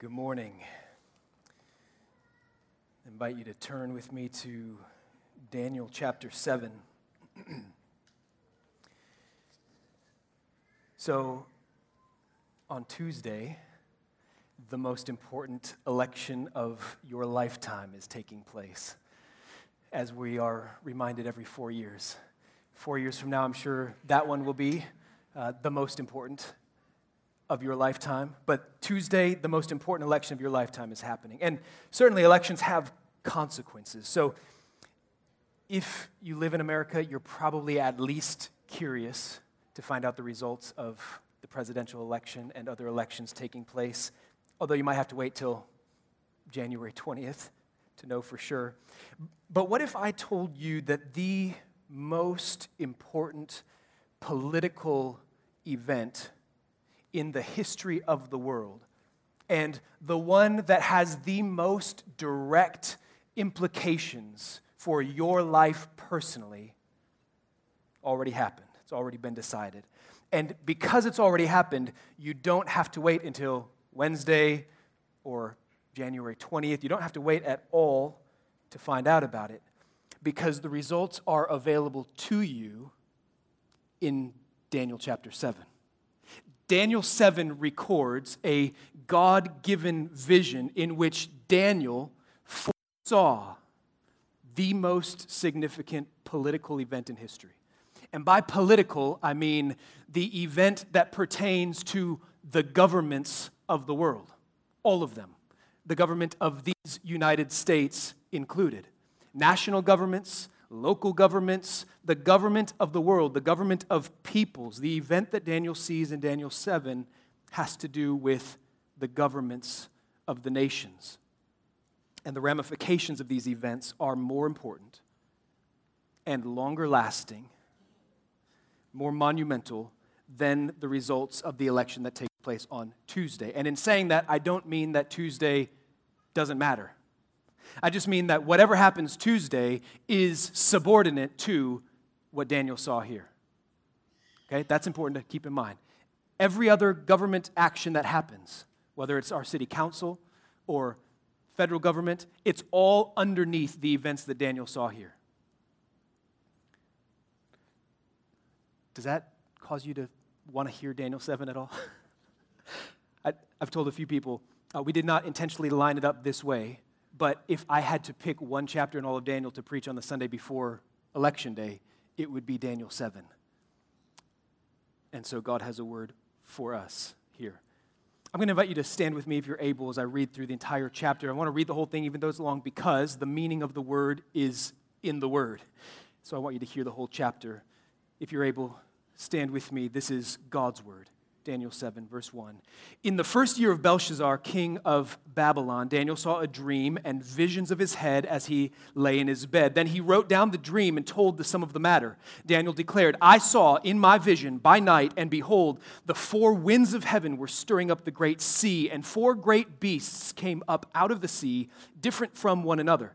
Good morning. I invite you to turn with me to Daniel chapter 7. so, on Tuesday, the most important election of your lifetime is taking place, as we are reminded every four years. Four years from now, I'm sure that one will be uh, the most important of your lifetime, but Tuesday, the most important election of your lifetime, is happening. And certainly, elections have consequences. So, if you live in America, you're probably at least curious to find out the results of the presidential election and other elections taking place, although you might have to wait till January 20th to know for sure. But what if I told you that the most important political event in the history of the world. And the one that has the most direct implications for your life personally already happened. It's already been decided. And because it's already happened, you don't have to wait until Wednesday or January 20th. You don't have to wait at all to find out about it because the results are available to you in Daniel chapter 7. Daniel 7 records a God given vision in which Daniel foresaw the most significant political event in history. And by political, I mean the event that pertains to the governments of the world, all of them, the government of these United States included. National governments, local governments, the government of the world, the government of peoples. The event that Daniel sees in Daniel 7 has to do with the governments of the nations. And the ramifications of these events are more important and longer lasting, more monumental than the results of the election that takes place on Tuesday. And in saying that, I don't mean that Tuesday doesn't matter. I just mean that whatever happens Tuesday is subordinate to what Daniel saw here. Okay, that's important to keep in mind. Every other government action that happens, whether it's our city council or federal government, it's all underneath the events that Daniel saw here. Does that cause you to want to hear Daniel 7 at all? I, have told a few people, uh, we did not intentionally line it up this way, but if I had to pick one chapter in all of Daniel to preach on the Sunday before Election Day, it would be Daniel 7. And so God has a word for us here. I'm going to invite you to stand with me if you're able as I read through the entire chapter. I want to read the whole thing, even though it's long, because the meaning of the word is in the word. So I want you to hear the whole chapter. If you're able, stand with me. This is God's word. Daniel 7, verse 1. In the first year of Belshazzar, king of Babylon, Daniel saw a dream and visions of his head as he lay in his bed. Then he wrote down the dream and told the sum of the matter. Daniel declared, I saw in my vision by night, and behold, the four winds of heaven were stirring up the great sea, and four great beasts came up out of the sea, different from one another.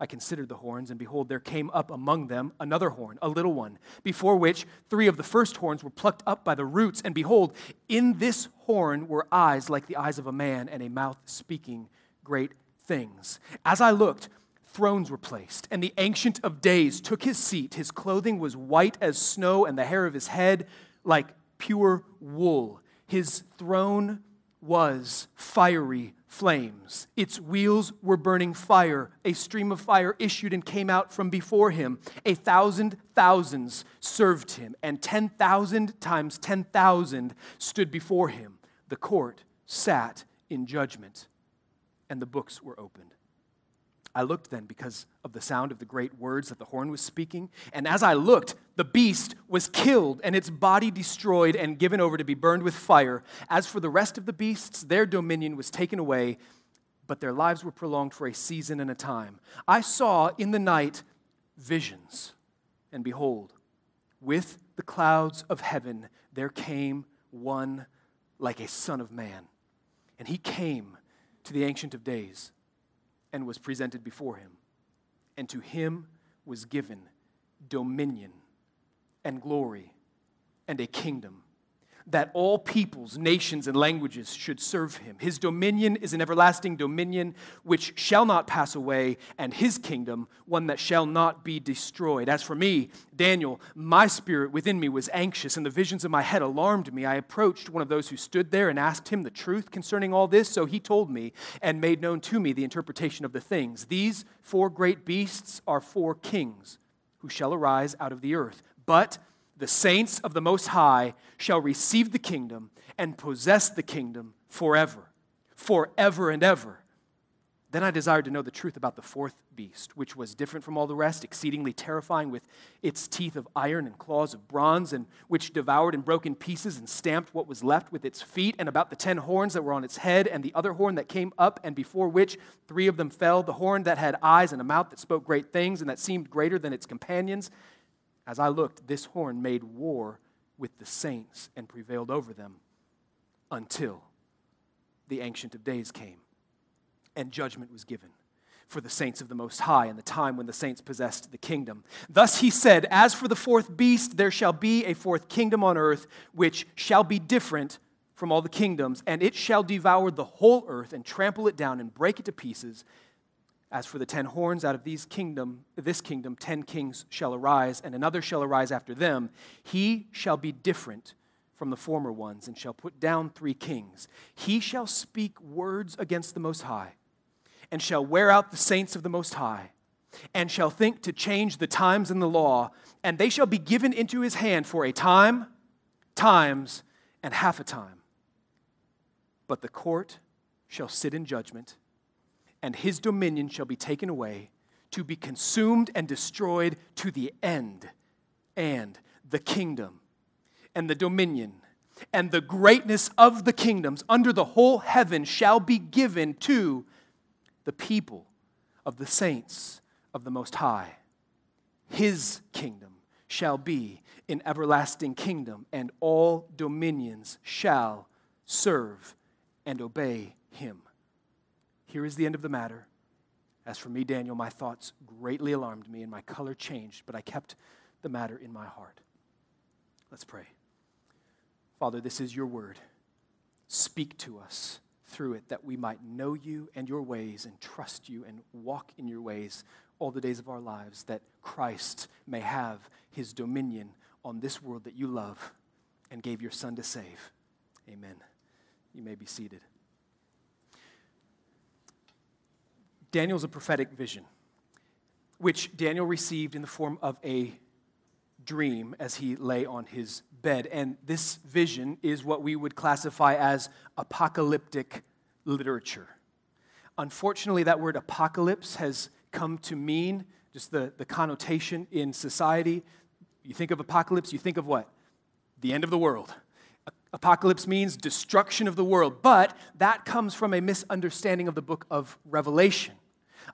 I considered the horns, and behold, there came up among them another horn, a little one, before which three of the first horns were plucked up by the roots. And behold, in this horn were eyes like the eyes of a man, and a mouth speaking great things. As I looked, thrones were placed, and the Ancient of Days took his seat. His clothing was white as snow, and the hair of his head like pure wool. His throne was fiery flames. Its wheels were burning fire. A stream of fire issued and came out from before him. A thousand thousands served him, and 10,000 times 10,000 stood before him. The court sat in judgment, and the books were opened. I looked then because of the sound of the great words that the horn was speaking. And as I looked, the beast was killed and its body destroyed and given over to be burned with fire. As for the rest of the beasts, their dominion was taken away, but their lives were prolonged for a season and a time. I saw in the night visions, and behold, with the clouds of heaven there came one like a son of man. And he came to the Ancient of Days and was presented before him. And to him was given dominion and glory and a kingdom that all peoples, nations, and languages should serve him. His dominion is an everlasting dominion which shall not pass away, and his kingdom one that shall not be destroyed. As for me, Daniel, my spirit within me was anxious, and the visions of my head alarmed me. I approached one of those who stood there and asked him the truth concerning all this. So he told me and made known to me the interpretation of the things. These four great beasts are four kings who shall arise out of the earth. But the saints of the Most High shall receive the kingdom and possess the kingdom forever, forever and ever. Then I desired to know the truth about the fourth beast, which was different from all the rest, exceedingly terrifying, with its teeth of iron and claws of bronze, and which devoured and broke in pieces and stamped what was left with its feet, and about the ten horns that were on its head, and the other horn that came up, and before which three of them fell, the horn that had eyes and a mouth that spoke great things, and that seemed greater than its companions. As I looked, this horn made war with the saints and prevailed over them until the Ancient of Days came and judgment was given for the saints of the Most High in the time when the saints possessed the kingdom. Thus he said, As for the fourth beast, there shall be a fourth kingdom on earth, which shall be different from all the kingdoms, and it shall devour the whole earth and trample it down and break it to pieces. As for the ten horns, out of these kingdom, this kingdom, ten kings shall arise, and another shall arise after them. He shall be different from the former ones, and shall put down three kings. He shall speak words against the Most High, and shall wear out the saints of the Most High, and shall think to change the times and the law, and they shall be given into his hand for a time, times, and half a time. But the court shall sit in judgment and his dominion shall be taken away, to be consumed and destroyed to the end. And the kingdom and the dominion and the greatness of the kingdoms under the whole heaven shall be given to the people of the saints of the Most High. His kingdom shall be an everlasting kingdom, and all dominions shall serve and obey him. Here is the end of the matter. As for me, Daniel, my thoughts greatly alarmed me, and my color changed, but I kept the matter in my heart. Let's pray. Father, this is your word. Speak to us through it that we might know you and your ways and trust you and walk in your ways all the days of our lives, that Christ may have his dominion on this world that you love and gave your Son to save. Amen. You may be seated. Daniel's a prophetic vision, which Daniel received in the form of a dream as he lay on his bed. And this vision is what we would classify as apocalyptic literature. Unfortunately, that word apocalypse has come to mean just the, the connotation in society. You think of apocalypse, you think of what? The end of the world. Apocalypse means destruction of the world, but that comes from a misunderstanding of the book of Revelation.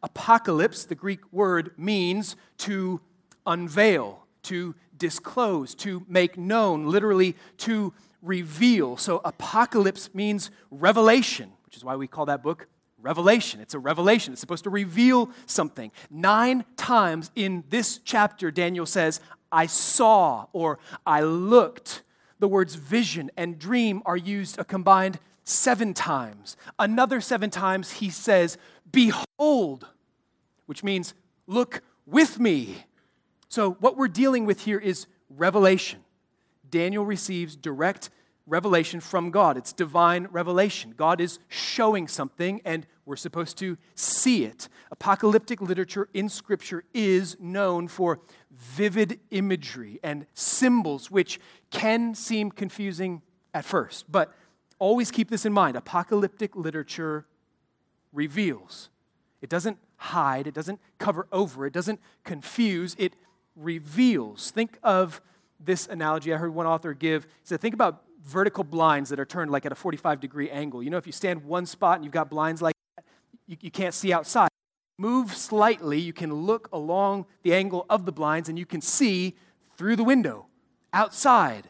Apocalypse, the Greek word, means to unveil, to disclose, to make known, literally to reveal. So, apocalypse means revelation, which is why we call that book Revelation. It's a revelation, it's supposed to reveal something. Nine times in this chapter, Daniel says, I saw or I looked the words vision and dream are used a combined seven times. Another seven times he says, Behold, which means look with me. So, what we're dealing with here is revelation. Daniel receives direct revelation from God. It's divine revelation. God is showing something, and we're supposed to see it. Apocalyptic literature in Scripture is known for vivid imagery and symbols, which can seem confusing at first. But always keep this in mind apocalyptic literature reveals. It doesn't hide, it doesn't cover over, it doesn't confuse, it reveals. Think of this analogy I heard one author give. He said, Think about vertical blinds that are turned like at a 45 degree angle. You know, if you stand one spot and you've got blinds like that, you, you can't see outside. Move slightly, you can look along the angle of the blinds and you can see through the window outside.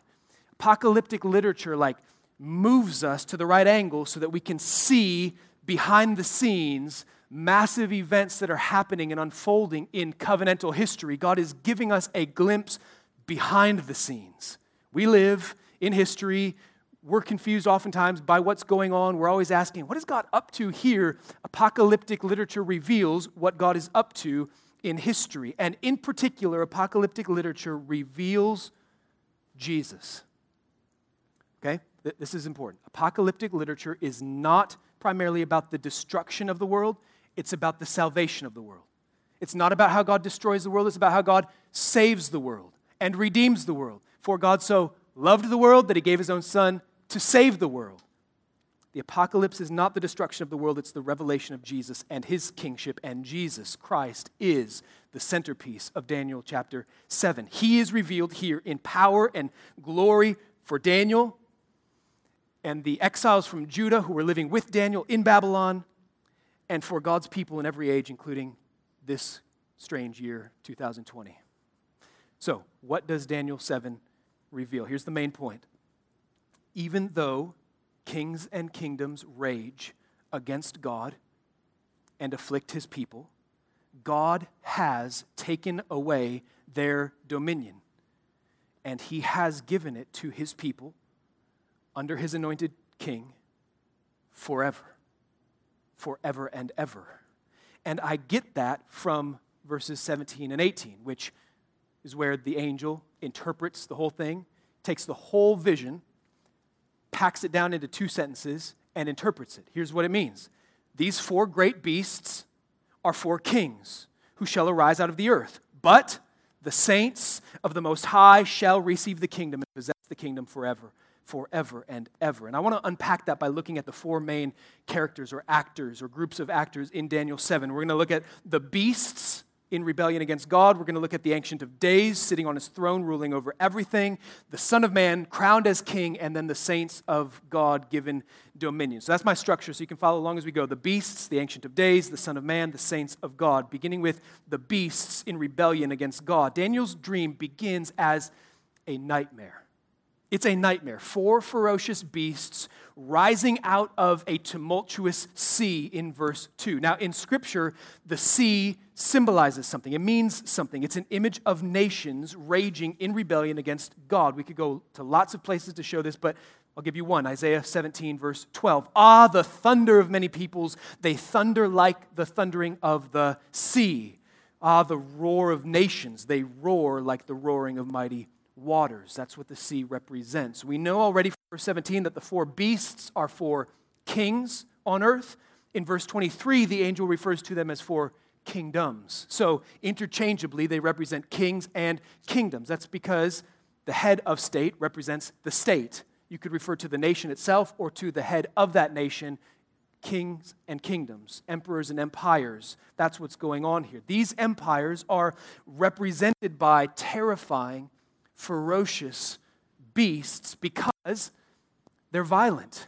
Apocalyptic literature like moves us to the right angle so that we can see behind the scenes massive events that are happening and unfolding in covenantal history. God is giving us a glimpse behind the scenes. We live in history. We're confused oftentimes by what's going on. We're always asking, what is God up to here? Apocalyptic literature reveals what God is up to in history. And in particular, apocalyptic literature reveals Jesus. Okay? This is important. Apocalyptic literature is not primarily about the destruction of the world, it's about the salvation of the world. It's not about how God destroys the world, it's about how God saves the world and redeems the world. For God so loved the world that he gave his own son to save the world. The apocalypse is not the destruction of the world, it's the revelation of Jesus and his kingship, and Jesus Christ is the centerpiece of Daniel chapter 7. He is revealed here in power and glory for Daniel and the exiles from Judah who were living with Daniel in Babylon, and for God's people in every age, including this strange year, 2020. So, what does Daniel 7 reveal. Here's the main point. Even though kings and kingdoms rage against God and afflict his people, God has taken away their dominion, and he has given it to his people under his anointed king forever. Forever and ever. And I get that from verses 17 and 18, which is where the angel interprets the whole thing, takes the whole vision, packs it down into two sentences, and interprets it. Here's what it means These four great beasts are four kings who shall arise out of the earth, but the saints of the Most High shall receive the kingdom and possess the kingdom forever forever and ever. And I want to unpack that by looking at the four main characters or actors or groups of actors in Daniel 7. We're going to look at the beasts in rebellion against God. We're going to look at the Ancient of Days sitting on his throne, ruling over everything, the Son of Man crowned as king, and then the saints of God given dominion. So that's my structure, so you can follow along as we go. The beasts, the Ancient of Days, the Son of Man, the saints of God, beginning with the beasts in rebellion against God. Daniel's dream begins as a nightmare. It's a nightmare. Four ferocious beasts rising out of a tumultuous sea in verse 2. Now, in Scripture, the sea symbolizes something, it means something. It's an image of nations raging in rebellion against God. We could go to lots of places to show this, but I'll give you one Isaiah 17, verse 12. Ah, the thunder of many peoples, they thunder like the thundering of the sea. Ah, the roar of nations, they roar like the roaring of mighty waters. That's what the sea represents. We know already from verse 17 that the four beasts are four kings on earth. In verse 23, the angel refers to them as four kingdoms. So interchangeably, they represent kings and kingdoms. That's because the head of state represents the state. You could refer to the nation itself or to the head of that nation, kings and kingdoms, emperors and empires. That's what's going on here. These empires are represented by terrifying ferocious beasts because they're violent.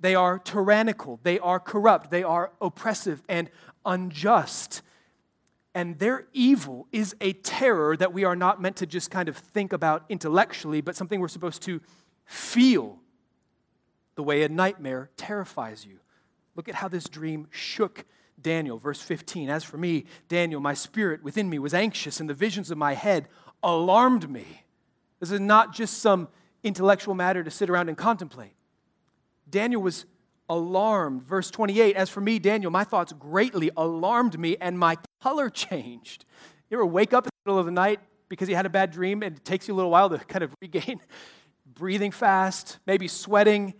They are tyrannical. They are corrupt. They are oppressive and unjust. And their evil is a terror that we are not meant to just kind of think about intellectually, but something we're supposed to feel the way a nightmare terrifies you. Look at how this dream shook Daniel. Verse 15 As for me, Daniel, my spirit within me was anxious, and the visions of my head alarmed me. This is not just some intellectual matter to sit around and contemplate. Daniel was alarmed. Verse 28 As for me, Daniel, my thoughts greatly alarmed me, and my color changed. You ever wake up in the middle of the night because you had a bad dream and it takes you a little while to kind of regain breathing fast, maybe sweating.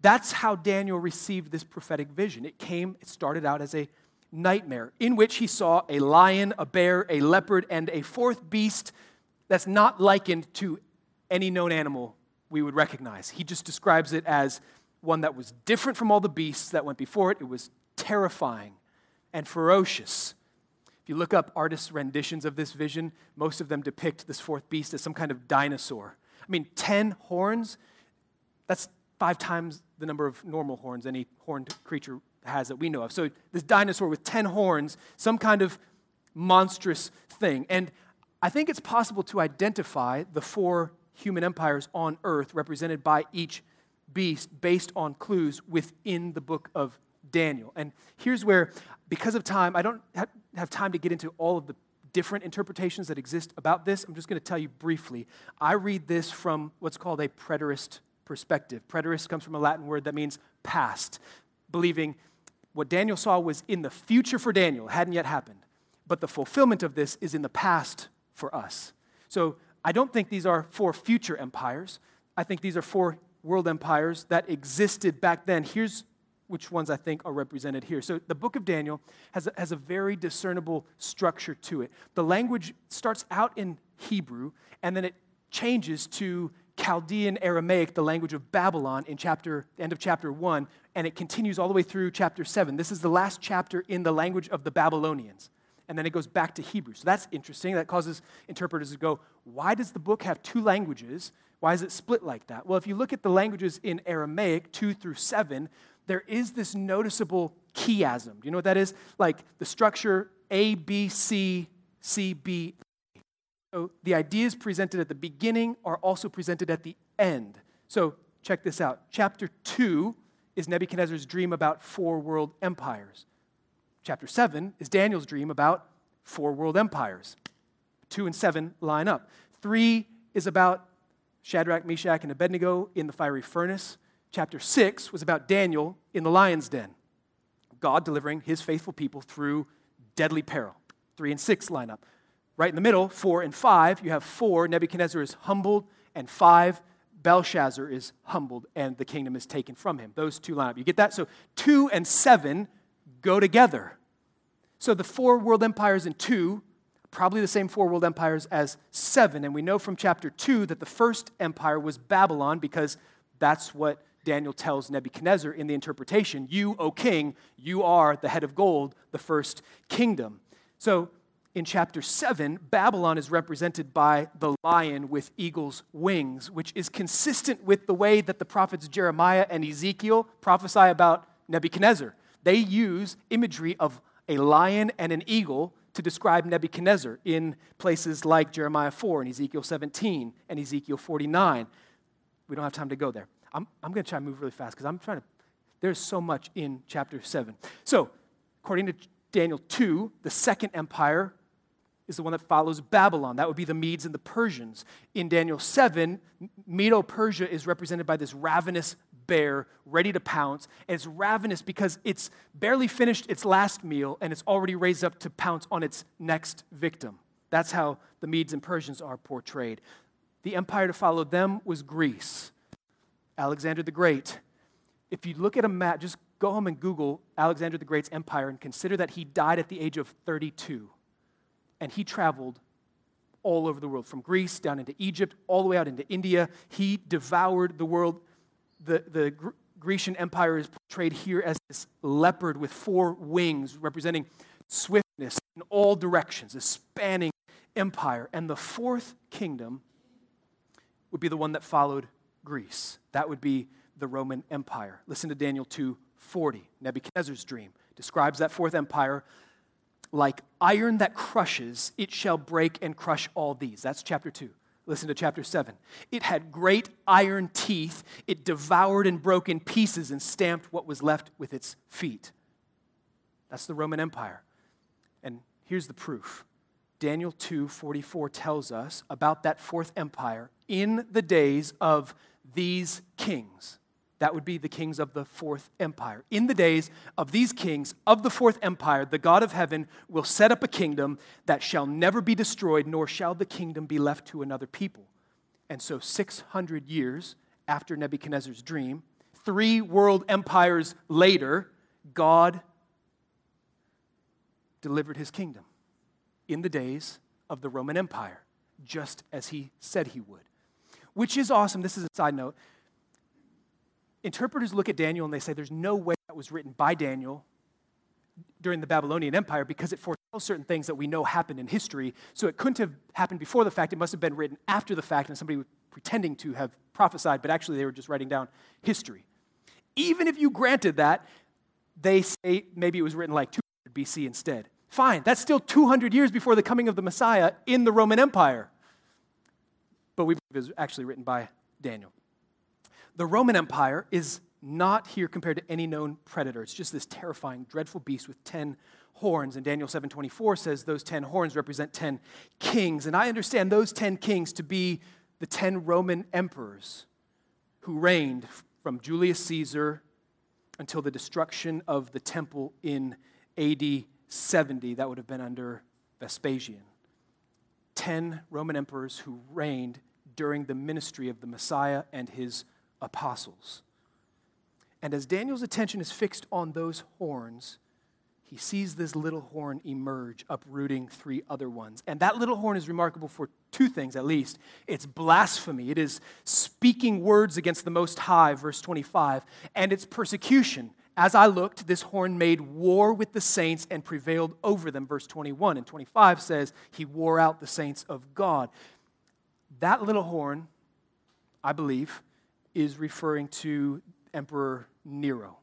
That's how Daniel received this prophetic vision. It came, it started out as a nightmare in which he saw a lion, a bear, a leopard, and a fourth beast that's not likened to any known animal we would recognize. He just describes it as one that was different from all the beasts that went before it. It was terrifying and ferocious. If you look up artists' renditions of this vision, most of them depict this fourth beast as some kind of dinosaur. I mean, 10 horns, that's five times the number of normal horns any horned creature has that we know of. So, this dinosaur with 10 horns, some kind of monstrous thing. And I think it's possible to identify the four human empires on earth represented by each beast based on clues within the book of Daniel. And here's where, because of time, I don't have time to get into all of the different interpretations that exist about this. I'm just going to tell you briefly. I read this from what's called a preterist perspective. Preterist comes from a Latin word that means past, believing what Daniel saw was in the future for Daniel, hadn't yet happened. But the fulfillment of this is in the past for us. So I don't think these are four future empires. I think these are four world empires that existed back then. Here's which ones I think are represented here. So the book of Daniel has a, has a very discernible structure to it. The language starts out in Hebrew and then it changes to Chaldean Aramaic, the language of Babylon, in chapter end of chapter one, and it continues all the way through chapter seven. This is the last chapter in the language of the Babylonians and then it goes back to Hebrew. So that's interesting. That causes interpreters to go, why does the book have two languages? Why is it split like that? Well, if you look at the languages in Aramaic, 2 through 7, there is this noticeable chiasm. Do you know what that is? Like the structure A, B, C, C, B. So the ideas presented at the beginning are also presented at the end. So check this out. Chapter 2 is Nebuchadnezzar's dream about four world empires. Chapter 7 is Daniel's dream about four world empires. 2 and 7 line up. 3 is about Shadrach, Meshach, and Abednego in the fiery furnace. Chapter 6 was about Daniel in the lion's den. God delivering his faithful people through deadly peril. 3 and 6 line up. Right in the middle, 4 and 5, you have 4, Nebuchadnezzar is humbled, and 5, Belshazzar is humbled, and the kingdom is taken from him. Those two line up. You get that? So 2 and 7 go together. So the four world empires in two, probably the same four world empires as seven. And we know from chapter two that the first empire was Babylon because that's what Daniel tells Nebuchadnezzar in the interpretation. You, O king, you are the head of gold, the first kingdom. So in chapter 7, Babylon is represented by the lion with eagle's wings, which is consistent with the way that the prophets Jeremiah and Ezekiel prophesy about Nebuchadnezzar. They use imagery of a lion and an eagle to describe Nebuchadnezzar in places like Jeremiah 4 and Ezekiel 17 and Ezekiel 49. We don't have time to go there. I'm, I'm going to try to move really fast because I'm trying to, there's so much in chapter 7. So, according to Daniel 2, the second empire is the one that follows Babylon. That would be the Medes and the Persians. In Daniel 7, Medo Persia is represented by this ravenous bear ready to pounce. And it's ravenous because it's barely finished its last meal and it's already raised up to pounce on its next victim. That's how the Medes and Persians are portrayed. The empire to follow them was Greece, Alexander the Great. If you look at a map, just go home and Google Alexander the Great's empire and consider that he died at the age of 32. And he traveled all over the world, from Greece down into Egypt, all the way out into India. He devoured the world the, the Grecian Empire is portrayed here as this leopard with four wings, representing swiftness in all directions, a spanning empire. And the fourth kingdom would be the one that followed Greece. That would be the Roman Empire. Listen to Daniel 2:40. Nebuchadnezzar's dream describes that fourth empire like iron that crushes, it shall break and crush all these. That's chapter 2. Listen to chapter 7. It had great iron teeth. It devoured and broke in pieces and stamped what was left with its feet. That's the Roman Empire. And here's the proof. Daniel 2:44 tells us about that fourth empire in the days of these kings. That would be the kings of the fourth empire. In the days of these kings of the fourth empire, the God of heaven will set up a kingdom that shall never be destroyed, nor shall the kingdom be left to another people. And so, 600 years after Nebuchadnezzar's dream, three world empires later, God delivered his kingdom in the days of the Roman Empire, just as he said he would. Which is awesome. This is a side note. Interpreters look at Daniel and they say there's no way that was written by Daniel during the Babylonian Empire because it foretells certain things that we know happened in history. So it couldn't have happened before the fact. It must have been written after the fact, and somebody was pretending to have prophesied, but actually they were just writing down history. Even if you granted that, they say maybe it was written like 200 BC instead. Fine, that's still 200 years before the coming of the Messiah in the Roman Empire. But we believe it was actually written by Daniel. The Roman Empire is not here compared to any known predator. It's just this terrifying, dreadful beast with 10 horns. And Daniel 7:24 says those 10 horns represent 10 kings. And I understand those 10 kings to be the 10 Roman emperors who reigned from Julius Caesar until the destruction of the temple in AD 70. That would have been under Vespasian. 10 Roman emperors who reigned during the ministry of the Messiah and his apostles. And as Daniel's attention is fixed on those horns, he sees this little horn emerge, uprooting three other ones. And that little horn is remarkable for two things at least. It's blasphemy, it is speaking words against the Most High, verse 25, and it's persecution. As I looked, this horn made war with the saints and prevailed over them, verse 21. And 25 says, He wore out the saints of God. That little horn, I believe, is referring to Emperor Nero.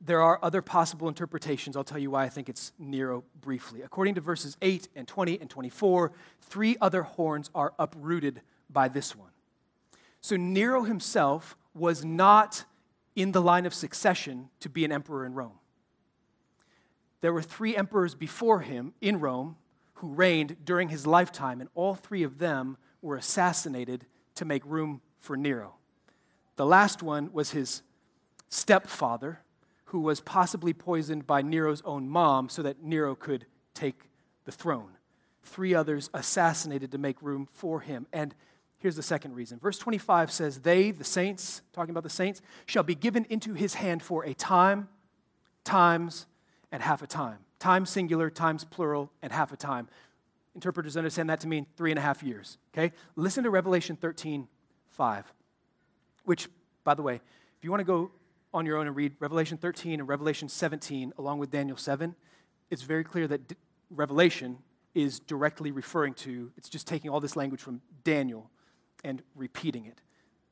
There are other possible interpretations. I'll tell you why I think it's Nero briefly. According to verses 8 and 20 and 24, three other horns are uprooted by this one. So Nero himself was not in the line of succession to be an emperor in Rome. There were three emperors before him in Rome who reigned during his lifetime, and all three of them were assassinated to make room for Nero. The last one was his stepfather, who was possibly poisoned by Nero's own mom so that Nero could take the throne. Three others assassinated to make room for him. And here's the second reason. Verse 25 says, They, the saints, talking about the saints, shall be given into his hand for a time, times, and half a time. Time singular, times plural, and half a time. Interpreters understand that to mean three and a half years. Okay? Listen to Revelation 13, 5, which, by the way, if you want to go on your own and read Revelation 13 and Revelation 17 along with Daniel 7, it's very clear that D- Revelation is directly referring to, it's just taking all this language from Daniel and repeating it.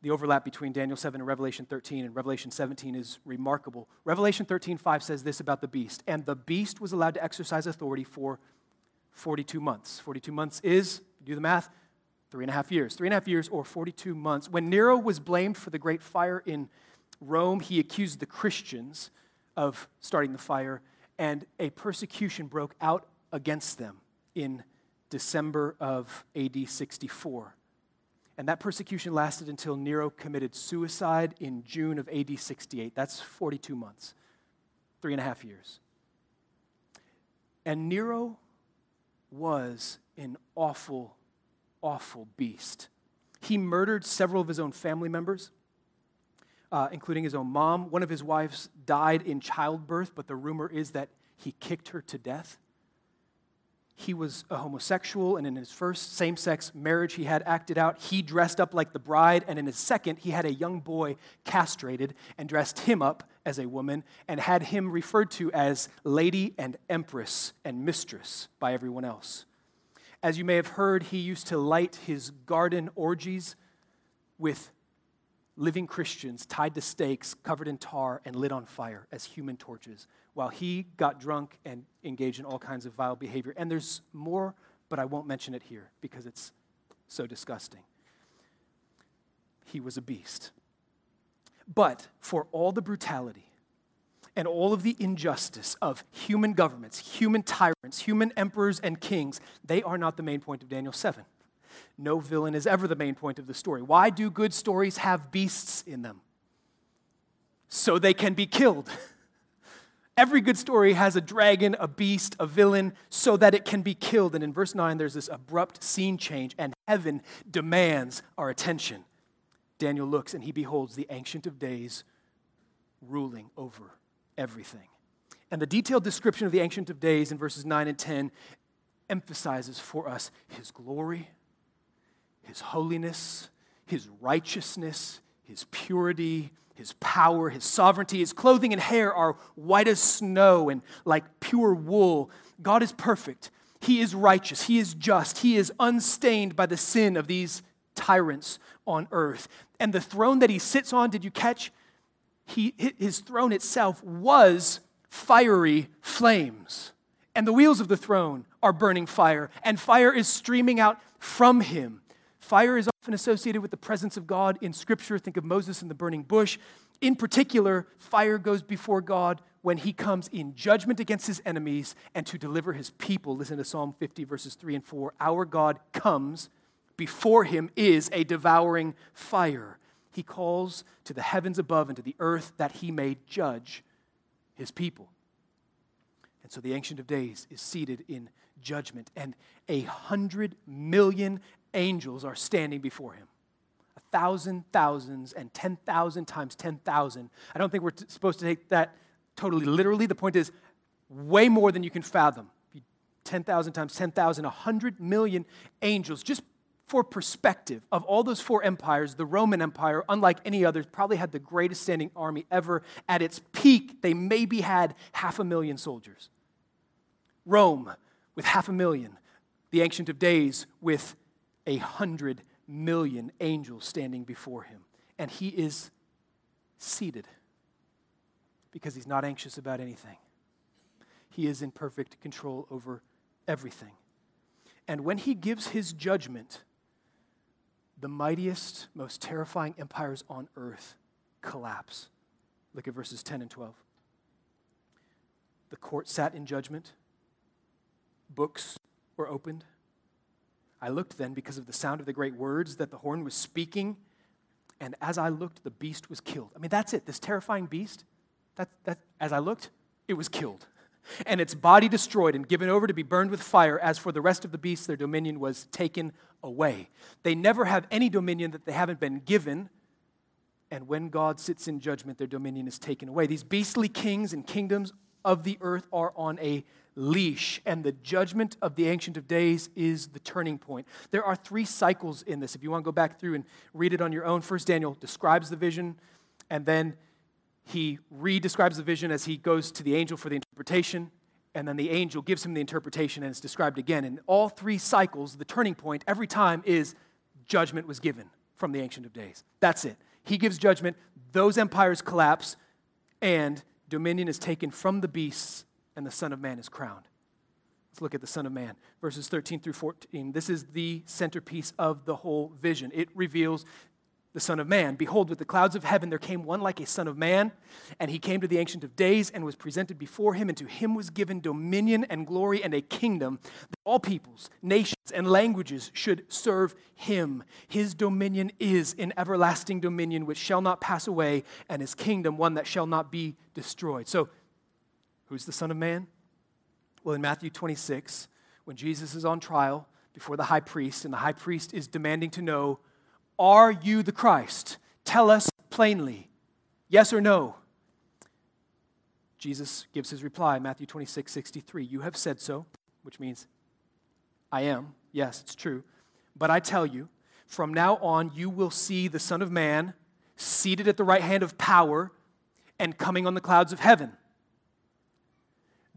The overlap between Daniel 7 and Revelation 13 and Revelation 17 is remarkable. Revelation 13, 5 says this about the beast. And the beast was allowed to exercise authority for 42 months. 42 months is, do the math, three and a half years. Three and a half years or 42 months. When Nero was blamed for the great fire in Rome, he accused the Christians of starting the fire, and a persecution broke out against them in December of AD 64. And that persecution lasted until Nero committed suicide in June of AD 68. That's 42 months, three and a half years. And Nero was an awful, awful beast. He murdered several of his own family members uh, including his own mom. One of his wives died in childbirth, but the rumor is that he kicked her to death. He was a homosexual, and in his first same sex marriage he had acted out, he dressed up like the bride, and in his second, he had a young boy castrated and dressed him up as a woman and had him referred to as lady and empress and mistress by everyone else. As you may have heard, he used to light his garden orgies with living Christians tied to stakes, covered in tar, and lit on fire as human torches, while he got drunk and engaged in all kinds of vile behavior. And there's more, but I won't mention it here because it's so disgusting. He was a beast. But for all the brutality and all of the injustice of human governments, human tyrants, human emperors and kings, they are not the main point of Daniel 7 no villain is ever the main point of the story. Why do good stories have beasts in them? So they can be killed. Every good story has a dragon, a beast, a villain, so that it can be killed. And in verse 9, there's this abrupt scene change, and heaven demands our attention. Daniel looks and he beholds the Ancient of Days ruling over everything. And the detailed description of the Ancient of Days in verses 9 and 10 emphasizes for us his glory, his holiness, his righteousness, his purity, his power, his sovereignty. His clothing and hair are white as snow and like pure wool. God is perfect. He is righteous. He is just. He is unstained by the sin of these tyrants on earth. And the throne that he sits on, did you catch? He, his throne itself was fiery flames. And the wheels of the throne are burning fire, and fire is streaming out from him. Fire is often associated with the presence of God in Scripture. Think of Moses in the burning bush. In particular, fire goes before God when he comes in judgment against his enemies and to deliver his people. Listen to Psalm 50, verses 3 and 4. Our God comes, before him is a devouring fire. He calls to the heavens above and to the earth that he may judge his people. And so the Ancient of Days is seated in judgment, and a hundred million angels are standing before him. A thousand thousands and 10,000 times 10,000. I don't think we're t- supposed to take that totally literally. The point is, way more than you can fathom. 10,000 times 10,000, 100 million angels. Just for perspective, of all those four empires, the Roman Empire, unlike any other, probably had the greatest standing army ever. At its peak, they maybe had half a million soldiers. Rome, with half a million. The Ancient of Days, with a hundred million angels standing before him. And he is seated because he's not anxious about anything. He is in perfect control over everything. And when he gives his judgment, the mightiest, most terrifying empires on earth collapse. Look at verses 10 and 12. The court sat in judgment, books were opened. I looked then because of the sound of the great words that the horn was speaking. And as I looked, the beast was killed. I mean, that's it. This terrifying beast, that, that, as I looked, it was killed. And its body destroyed and given over to be burned with fire. As for the rest of the beasts, their dominion was taken away. They never have any dominion that they haven't been given. And when God sits in judgment, their dominion is taken away. These beastly kings and kingdoms of the earth are on a leash, and the judgment of the Ancient of Days is the turning point. There are three cycles in this. If you want to go back through and read it on your own, first Daniel describes the vision, and then he re describes the vision as he goes to the angel for the interpretation, and then the angel gives him the interpretation, and it's described again. In all three cycles, the turning point every time is judgment was given from the Ancient of Days. That's it. He gives judgment, those empires collapse, and dominion is taken from the beasts and the Son of Man is crowned. Let's look at the Son of Man, verses 13 through 14. This is the centerpiece of the whole vision. It reveals the Son of Man. Behold, with the clouds of heaven there came one like a Son of Man, and he came to the Ancient of Days and was presented before him, and to him was given dominion and glory and a kingdom that all peoples, nations, and languages should serve him. His dominion is an everlasting dominion which shall not pass away, and his kingdom one that shall not be destroyed. So, Who's the Son of Man? Well, in Matthew 26, when Jesus is on trial before the high priest, and the high priest is demanding to know, Are you the Christ? Tell us plainly, yes or no. Jesus gives his reply, Matthew 26, 63. You have said so, which means, I am. Yes, it's true. But I tell you, from now on, you will see the Son of Man seated at the right hand of power and coming on the clouds of heaven.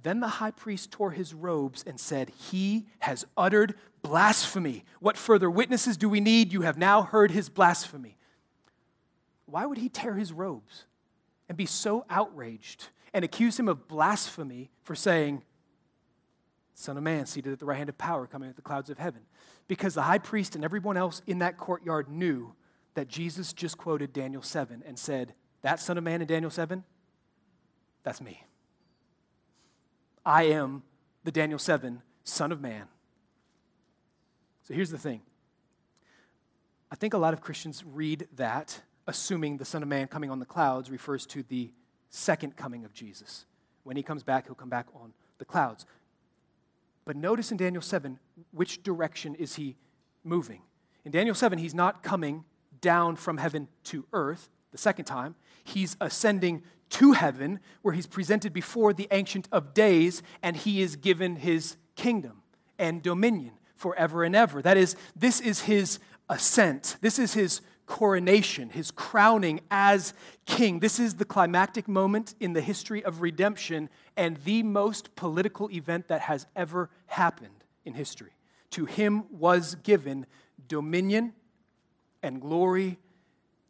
Then the high priest tore his robes and said, He has uttered blasphemy. What further witnesses do we need? You have now heard his blasphemy. Why would he tear his robes and be so outraged and accuse him of blasphemy for saying, Son of Man seated at the right hand of power, coming at the clouds of heaven? Because the high priest and everyone else in that courtyard knew that Jesus just quoted Daniel 7 and said, That Son of Man in Daniel 7, that's me. I am the Daniel 7 Son of Man. So here's the thing I think a lot of Christians read that, assuming the Son of Man coming on the clouds refers to the second coming of Jesus, When he comes back, he'll come back on the clouds. But notice in Daniel 7, which direction is he moving? In Daniel 7, he's not coming down from heaven to earth the second time. He's ascending to heaven, where he's presented before the Ancient of Days, and he is given his kingdom and dominion forever and ever. That is, this is his ascent. This is his coronation, his crowning as king. This is the climactic moment in the history of redemption and the most political event that has ever happened in history. To him was given dominion and glory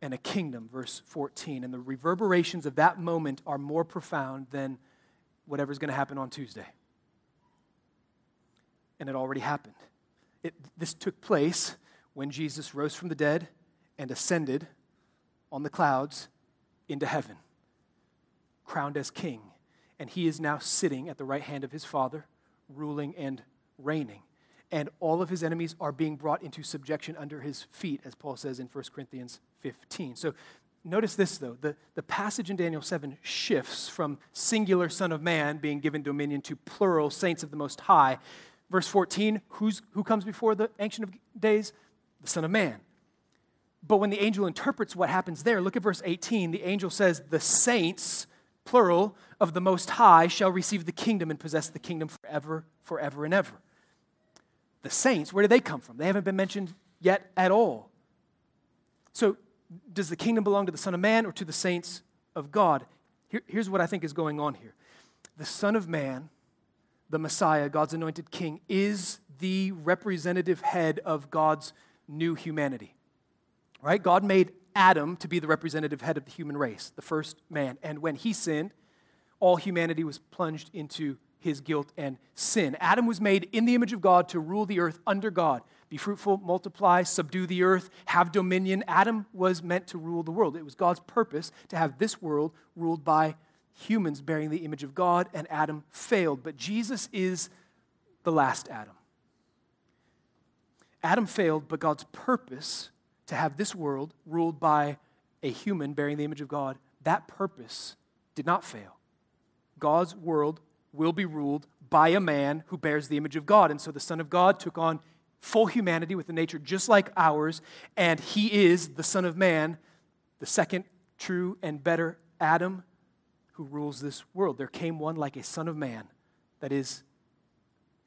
and a kingdom, verse 14. And the reverberations of that moment are more profound than whatever's going to happen on Tuesday. And it already happened. It, this took place when Jesus rose from the dead and ascended on the clouds into heaven, crowned as king. And he is now sitting at the right hand of his Father, ruling and reigning. And all of his enemies are being brought into subjection under his feet, as Paul says in 1 Corinthians 15. So notice this, though. The, the passage in Daniel 7 shifts from singular Son of Man being given dominion to plural saints of the Most High. Verse 14, who's, who comes before the Ancient of Days? The Son of Man. But when the angel interprets what happens there, look at verse 18. The angel says, The saints, plural, of the Most High shall receive the kingdom and possess the kingdom forever, forever and ever. The saints, where do they come from? They haven't been mentioned yet at all. So, does the kingdom belong to the Son of Man or to the saints of God? Here, here's what I think is going on here the Son of Man, the Messiah, God's anointed king, is the representative head of God's new humanity right? God made Adam to be the representative head of the human race, the first man. And when he sinned, all humanity was plunged into his guilt and sin. Adam was made in the image of God to rule the earth under God. Be fruitful, multiply, subdue the earth, have dominion. Adam was meant to rule the world. It was God's purpose to have this world ruled by humans bearing the image of God, and Adam failed. But Jesus is the last Adam. Adam failed, but God's purpose to have this world ruled by a human bearing the image of God, that purpose did not fail. God's world will be ruled by a man who bears the image of God. And so the Son of God took on full humanity with a nature just like ours, and he is the Son of Man, the second true and better Adam who rules this world. There came one like a Son of Man, that is,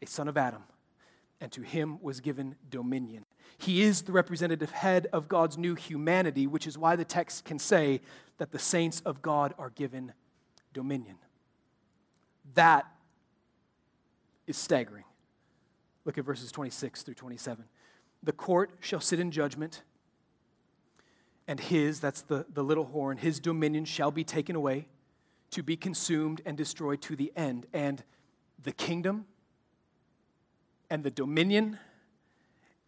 a son of Adam, and to him was given dominion. He is the representative head of God's new humanity, which is why the text can say that the saints of God are given dominion. That is staggering. Look at verses 26 through 27. The court shall sit in judgment, and his, that's the, the little horn, his dominion shall be taken away, to be consumed and destroyed to the end. And the kingdom and the dominion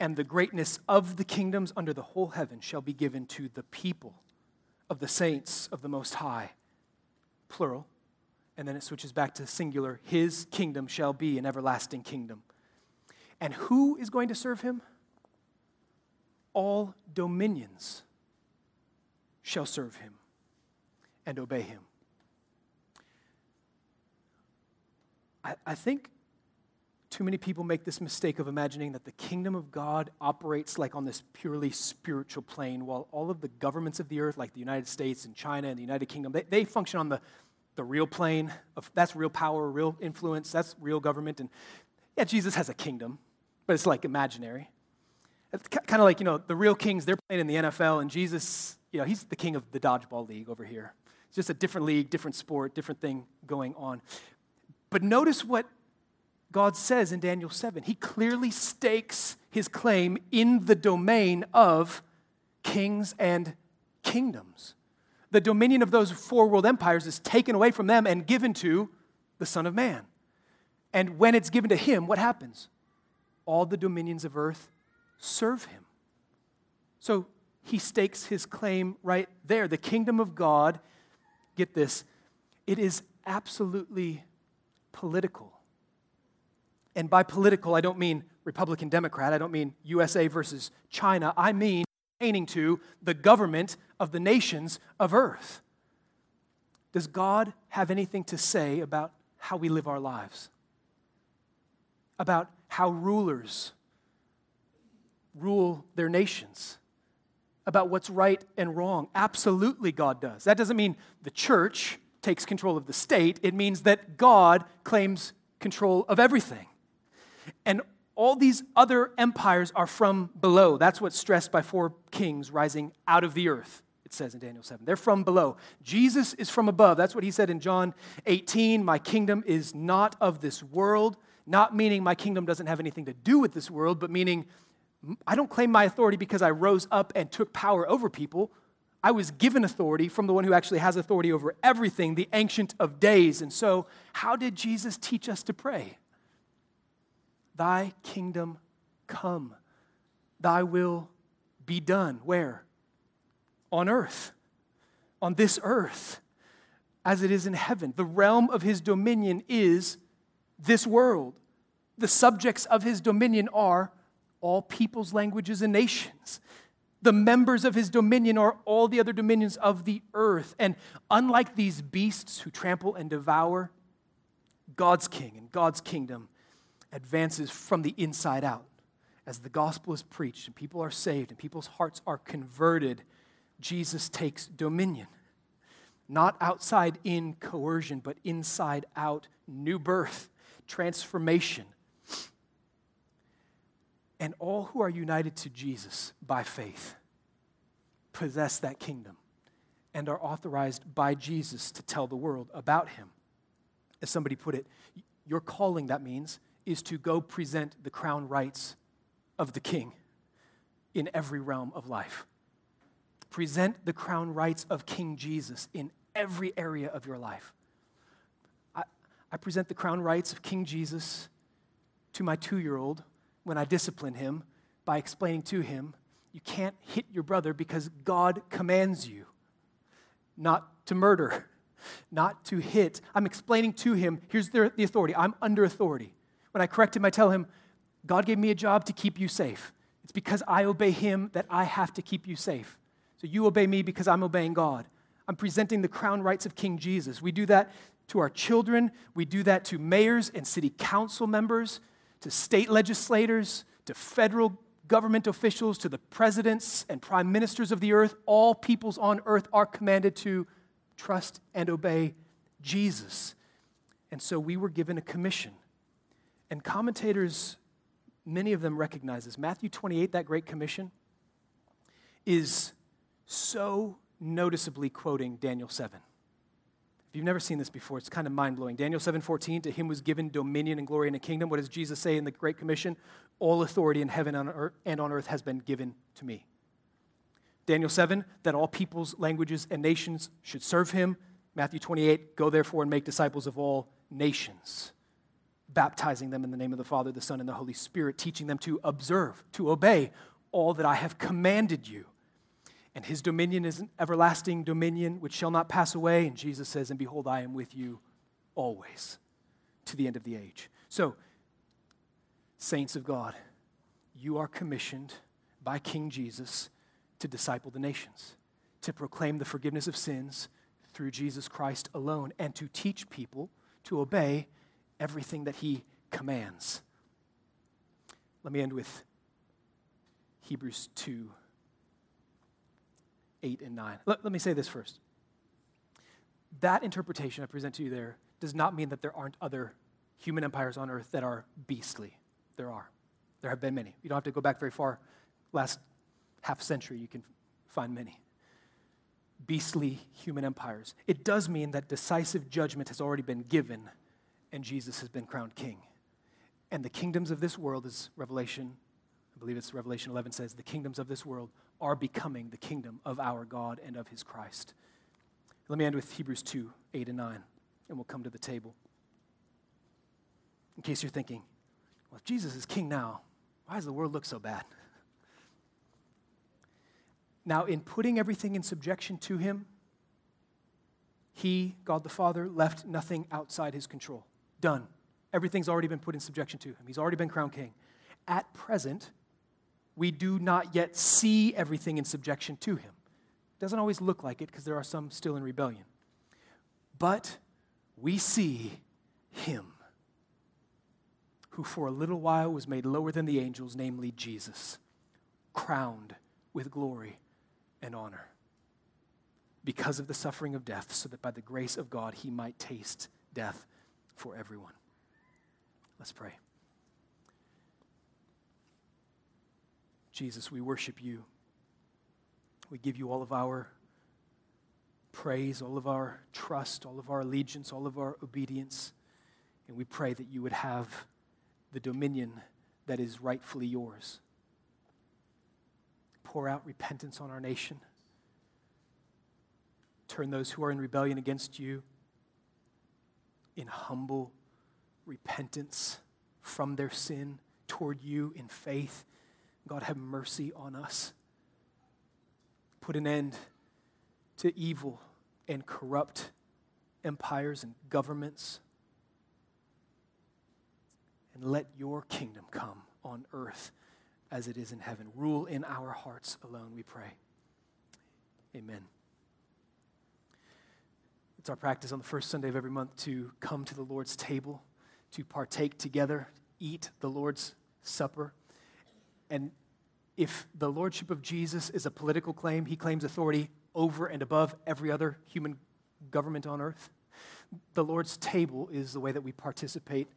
and the greatness of the kingdoms under the whole heaven shall be given to the people of the saints of the Most High. Plural. And then it switches back to singular. His kingdom shall be an everlasting kingdom. And who is going to serve him? All dominions shall serve him and obey him. I, I think too many people make this mistake of imagining that the kingdom of God operates like on this purely spiritual plane, while all of the governments of the earth, like the United States and China and the United Kingdom, they, they function on the, the real plane of that's real power, real influence, that's real government. And yeah, Jesus has a kingdom, but it's like imaginary. It's kind of like, you know, the real kings, they're playing in the NFL, and Jesus, you know, he's the king of the dodgeball league over here. It's just a different league, different sport, different thing going on. But notice what God says in Daniel 7. He clearly stakes his claim in the domain of kings and kingdoms. The dominion of those four world empires is taken away from them and given to the Son of Man. And when it's given to him, what happens? All the dominions of earth serve him. So he stakes his claim right there. The kingdom of God, get this, it is absolutely political. And by political, I don't mean Republican Democrat, I don't mean USA versus China, I mean pertaining to the government of the nations of earth. Does God have anything to say about how we live our lives? About how rulers rule their nations? About what's right and wrong? Absolutely, God does. That doesn't mean the church takes control of the state, it means that God claims control of everything. And all these other empires are from below. That's what's stressed by four kings rising out of the earth it says in Daniel 7. They're from below. Jesus is from above. That's what he said in John 18. My kingdom is not of this world, not meaning my kingdom doesn't have anything to do with this world, but meaning I don't claim my authority because I rose up and took power over people. I was given authority from the one who actually has authority over everything, the Ancient of Days. And so, how did Jesus teach us to pray? Thy kingdom come, thy will be done. Where? on earth, on this earth, as it is in heaven. The realm of his dominion is this world. The subjects of his dominion are all peoples, languages, and nations. The members of his dominion are all the other dominions of the earth. And unlike these beasts who trample and devour, God's king and God's kingdom advances from the inside out. As the gospel is preached and people are saved and people's hearts are converted, Jesus takes dominion. Not outside in coercion, but inside out new birth, transformation. And all who are united to Jesus by faith possess that kingdom and are authorized by Jesus to tell the world about him. As somebody put it, your calling, that means, is to go present the crown rights of the king in every realm of life present the crown rights of King Jesus in every area of your life. I, I present the crown rights of King Jesus to my two year old when I discipline him by explaining to him, you can't hit your brother because God commands you not to murder, not to hit. I'm explaining to him, here's the, the authority. I'm under authority. When I correct him, I tell him, God gave me a job to keep you safe. It's because I obey him that I have to keep you safe. So you obey me because I'm obeying God. I'm presenting the crown rights of King Jesus. We do that to our children, we do that to mayors and city council members, to state legislators, to federal government officials, to the presidents and prime ministers of the earth. All peoples on earth are commanded to trust and obey Jesus. And so we were given a commission. And commentators, many of them recognize this. Matthew 28, that great commission, is so noticeably quoting Daniel 7. If you've never seen this before, it's kind of mind blowing. Daniel 7:14, to him was given dominion and glory in a kingdom. What does Jesus say in the Great Commission? All authority in heaven and on earth has been given to me. Daniel 7, that all peoples, languages, and nations should serve him. Matthew 28, go therefore and make disciples of all nations, baptizing them in the name of the Father, the Son, and the Holy Spirit, teaching them to observe, to obey all that I have commanded you. And his dominion is an everlasting dominion which shall not pass away. And Jesus says, And behold, I am with you always to the end of the age. So, saints of God, you are commissioned by King Jesus to disciple the nations, to proclaim the forgiveness of sins through Jesus Christ alone, and to teach people to obey everything that he commands. Let me end with Hebrews 2 8 and 9. Let, let me say this first. That interpretation I present to you there does not mean that there aren't other human empires on earth that are beastly. There are. There have been many. You don't have to go back very far. Last half century, you can find many. Beastly human empires. It does mean that decisive judgment has already been given and Jesus has been crowned king. And the kingdoms of this world, as Revelation, I believe it's Revelation 11 says, the kingdoms of this world are becoming the kingdom of our God and of his Christ. Let me end with Hebrews 2 8 and 9, and we'll come to the table. In case you're thinking, well, if Jesus is king now, why does the world look so bad? Now, in putting everything in subjection to him, he, God the Father, left nothing outside his control. Done. Everything's already been put in subjection to him. He's already been crowned king. At present, we do not yet see everything in subjection to him. It doesn't always look like it because there are some still in rebellion. But we see him who for a little while was made lower than the angels, namely Jesus, crowned with glory and honor because of the suffering of death, so that by the grace of God he might taste death for everyone. Let's pray. Jesus, we worship you. We give you all of our praise, all of our trust, all of our allegiance, all of our obedience. And we pray that you would have the dominion that is rightfully yours. Pour out repentance on our nation. Turn those who are in rebellion against you in humble repentance from their sin toward you in faith. God, have mercy on us. Put an end to evil and corrupt empires and governments. And let your kingdom come on earth as it is in heaven. Rule in our hearts alone, we pray. Amen. It's our practice on the first Sunday of every month to come to the Lord's table, to partake together, eat the Lord's Supper. And if the Lordship of Jesus is a political claim, he claims authority over and above every other human government on earth. The Lord's table is the way that we participate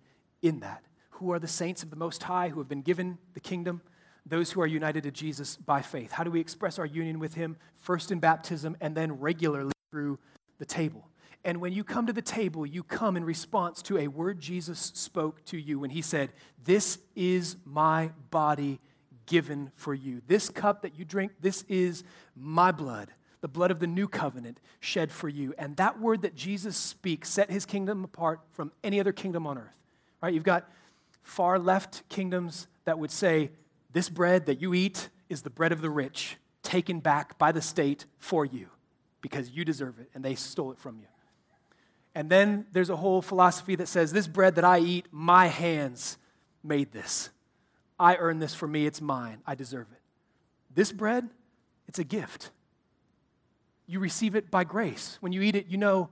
in that. Who are the saints of the Most High who have been given the kingdom? Those who are united to Jesus by faith. How do we express our union with Him? First in baptism and then regularly through the table. And when you come to the table, you come in response to a word Jesus spoke to you when He said, This is my body given for you. This cup that you drink, this is my blood the blood of the new covenant shed for you. And that word that Jesus speaks set his kingdom apart from any other kingdom on earth. Right? You've got far left kingdoms that would say, This bread that you eat is the bread of the rich, taken back by the state for you because you deserve it and they stole it from you. And then there's a whole philosophy that says, This bread that I eat, my hands made this. I earned this for me, it's mine, I deserve it. This bread, it's a gift you receive it by grace. When you eat it, you know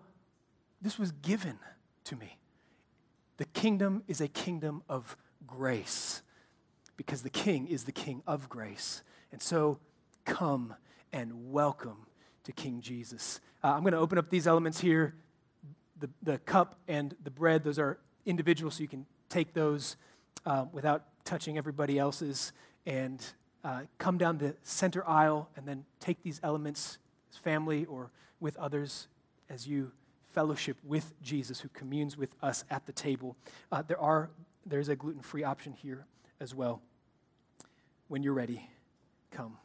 this was given to me. The kingdom is a kingdom of grace because the king is the king of grace. And so come and welcome to King Jesus. Uh, I'm going to open up these elements here the, the cup and the bread, those are individual, so you can take those uh, without touching everybody else's and uh, come down the center aisle and then take these elements as family or with others as you fellowship with Jesus who communes with us at the table. Uh, there are, there's a gluten free option here as well. When you're ready, come.